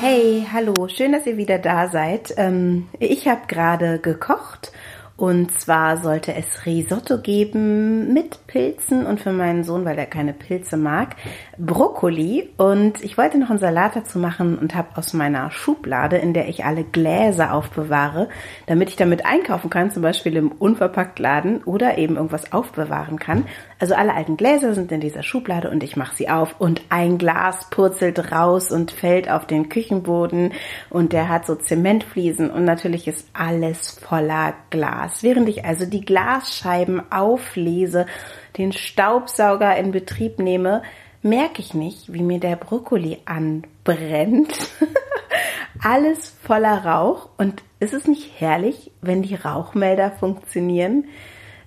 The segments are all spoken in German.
Hey, hallo, schön, dass ihr wieder da seid. Ähm, ich habe gerade gekocht und zwar sollte es Risotto geben mit Pilzen und für meinen Sohn, weil er keine Pilze mag, Brokkoli. Und ich wollte noch einen Salat dazu machen und habe aus meiner Schublade, in der ich alle Gläser aufbewahre, damit ich damit einkaufen kann, zum Beispiel im Unverpacktladen oder eben irgendwas aufbewahren kann. Also alle alten Gläser sind in dieser Schublade und ich mache sie auf und ein Glas purzelt raus und fällt auf den Küchenboden und der hat so Zementfliesen und natürlich ist alles voller Glas. Glas. Während ich also die Glasscheiben auflese, den Staubsauger in Betrieb nehme, merke ich nicht, wie mir der Brokkoli anbrennt. Alles voller Rauch. Und ist es nicht herrlich, wenn die Rauchmelder funktionieren?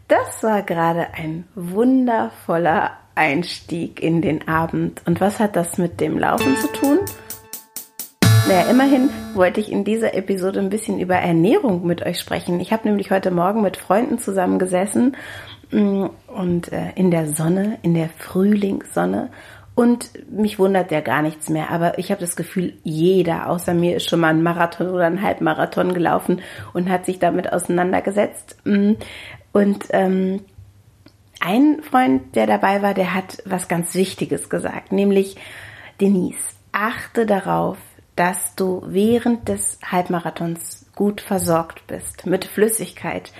Das war gerade ein wundervoller Einstieg in den Abend. Und was hat das mit dem Laufen zu tun? Naja, immerhin wollte ich in dieser Episode ein bisschen über Ernährung mit euch sprechen. Ich habe nämlich heute Morgen mit Freunden zusammengesessen mm, und äh, in der Sonne, in der Frühlingssonne. Und mich wundert ja gar nichts mehr. Aber ich habe das Gefühl, jeder außer mir ist schon mal einen Marathon oder einen Halbmarathon gelaufen und hat sich damit auseinandergesetzt. Mm, und ähm, ein Freund, der dabei war, der hat was ganz Wichtiges gesagt, nämlich Denise, achte darauf, dass du während des Halbmarathons gut versorgt bist mit Flüssigkeit.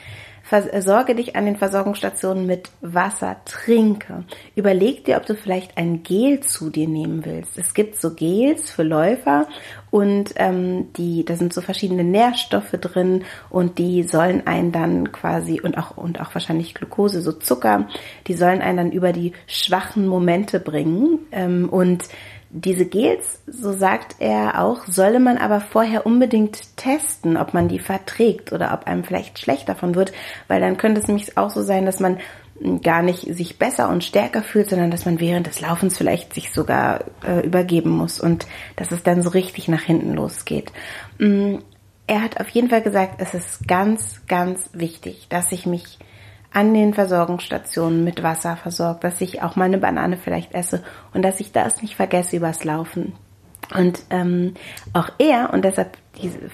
Versorge dich an den Versorgungsstationen mit Wasser, trinke. Überleg dir, ob du vielleicht ein Gel zu dir nehmen willst. Es gibt so Gels für Läufer und ähm, die, da sind so verschiedene Nährstoffe drin und die sollen einen dann quasi und auch und auch wahrscheinlich Glucose, so Zucker, die sollen einen dann über die schwachen Momente bringen ähm, und diese Gels, so sagt er auch, solle man aber vorher unbedingt testen, ob man die verträgt oder ob einem vielleicht schlecht davon wird, weil dann könnte es nämlich auch so sein, dass man gar nicht sich besser und stärker fühlt, sondern dass man während des Laufens vielleicht sich sogar äh, übergeben muss und dass es dann so richtig nach hinten losgeht. Mm, er hat auf jeden Fall gesagt, es ist ganz, ganz wichtig, dass ich mich an den Versorgungsstationen mit Wasser versorgt, dass ich auch meine Banane vielleicht esse und dass ich das nicht vergesse übers Laufen. Und ähm, auch er, und deshalb,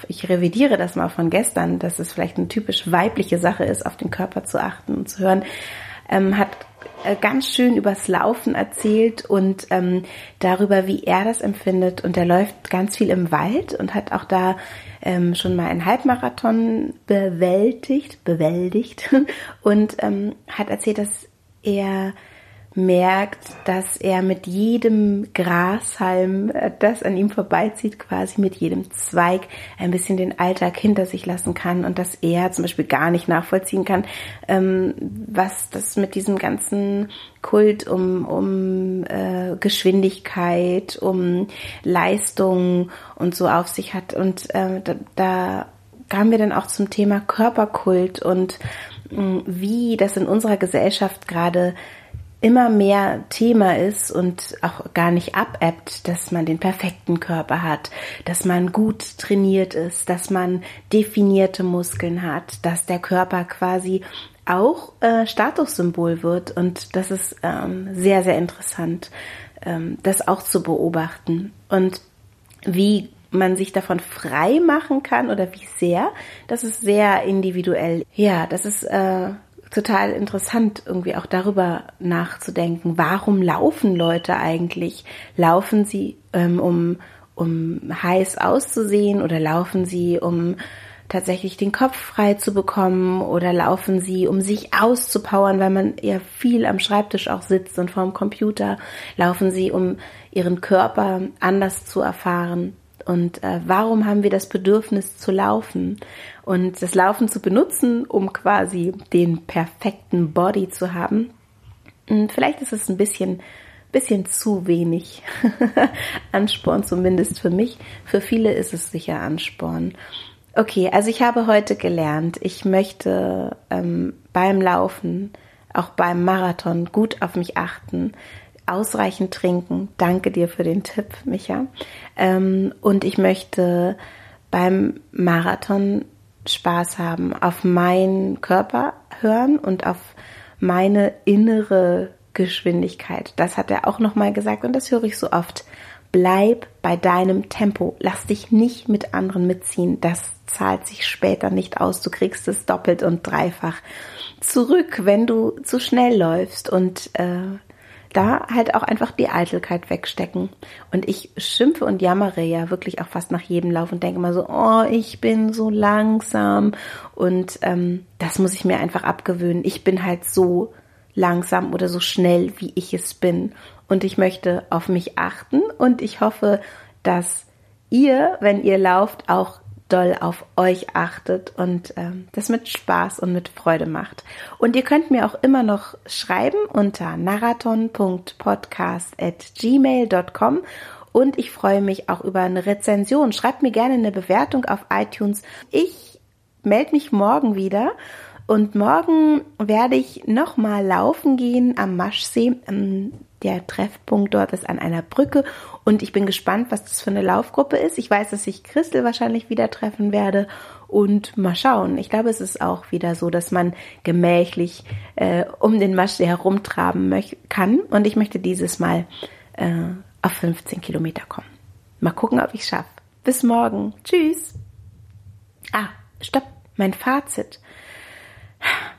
ich revidiere das mal von gestern, dass es vielleicht eine typisch weibliche Sache ist, auf den Körper zu achten und zu hören, ähm, hat ganz schön übers Laufen erzählt und ähm, darüber, wie er das empfindet. Und er läuft ganz viel im Wald und hat auch da ähm, schon mal einen Halbmarathon bewältigt, bewältigt und ähm, hat erzählt, dass er merkt, dass er mit jedem Grashalm, äh, das an ihm vorbeizieht, quasi mit jedem Zweig ein bisschen den Alltag hinter sich lassen kann und dass er zum Beispiel gar nicht nachvollziehen kann, ähm, was das mit diesem ganzen Kult um, um äh, Geschwindigkeit, um Leistung und so auf sich hat. Und äh, da, da kamen wir dann auch zum Thema Körperkult und mh, wie das in unserer Gesellschaft gerade immer mehr Thema ist und auch gar nicht abebbt, dass man den perfekten Körper hat, dass man gut trainiert ist, dass man definierte Muskeln hat, dass der Körper quasi auch äh, Statussymbol wird und das ist ähm, sehr, sehr interessant, ähm, das auch zu beobachten und wie man sich davon frei machen kann oder wie sehr, das ist sehr individuell. Ja, das ist äh, total interessant, irgendwie auch darüber nachzudenken. Warum laufen Leute eigentlich? Laufen sie, ähm, um, um heiß auszusehen oder laufen sie, um tatsächlich den Kopf frei zu bekommen oder laufen sie, um sich auszupowern, weil man ja viel am Schreibtisch auch sitzt und vorm Computer, laufen sie, um ihren Körper anders zu erfahren. Und äh, warum haben wir das Bedürfnis zu laufen? Und das Laufen zu benutzen, um quasi den perfekten Body zu haben. Und hm, vielleicht ist es ein bisschen, bisschen zu wenig Ansporn, zumindest für mich. Für viele ist es sicher Ansporn. Okay, also ich habe heute gelernt, ich möchte ähm, beim Laufen, auch beim Marathon gut auf mich achten, ausreichend trinken. Danke dir für den Tipp, Micha. Ähm, und ich möchte beim Marathon Spaß haben, auf meinen Körper hören und auf meine innere Geschwindigkeit. Das hat er auch nochmal gesagt und das höre ich so oft. Bleib bei deinem Tempo. Lass dich nicht mit anderen mitziehen. Das zahlt sich später nicht aus. Du kriegst es doppelt und dreifach zurück, wenn du zu schnell läufst und äh, da halt auch einfach die Eitelkeit wegstecken. Und ich schimpfe und jammere ja wirklich auch fast nach jedem Lauf und denke immer so, oh, ich bin so langsam. Und ähm, das muss ich mir einfach abgewöhnen. Ich bin halt so langsam oder so schnell, wie ich es bin. Und ich möchte auf mich achten und ich hoffe, dass ihr, wenn ihr lauft, auch doll auf euch achtet und ähm, das mit Spaß und mit Freude macht. Und ihr könnt mir auch immer noch schreiben unter marathon.podcast.gmail.com und ich freue mich auch über eine Rezension. Schreibt mir gerne eine Bewertung auf iTunes. Ich melde mich morgen wieder und morgen werde ich nochmal laufen gehen am Maschsee. Der Treffpunkt dort ist an einer Brücke und ich bin gespannt, was das für eine Laufgruppe ist. Ich weiß, dass ich Christel wahrscheinlich wieder treffen werde und mal schauen. Ich glaube, es ist auch wieder so, dass man gemächlich äh, um den Maschsee herumtraben kann und ich möchte dieses Mal äh, auf 15 Kilometer kommen. Mal gucken, ob ich schaffe. Bis morgen. Tschüss. Ah, stopp. Mein Fazit.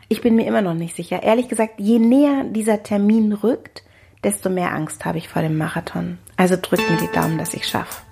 Ich bin mir immer noch nicht sicher. Ehrlich gesagt, je näher dieser Termin rückt, desto mehr Angst habe ich vor dem Marathon. Also drückt mir die Daumen, dass ich schaffe.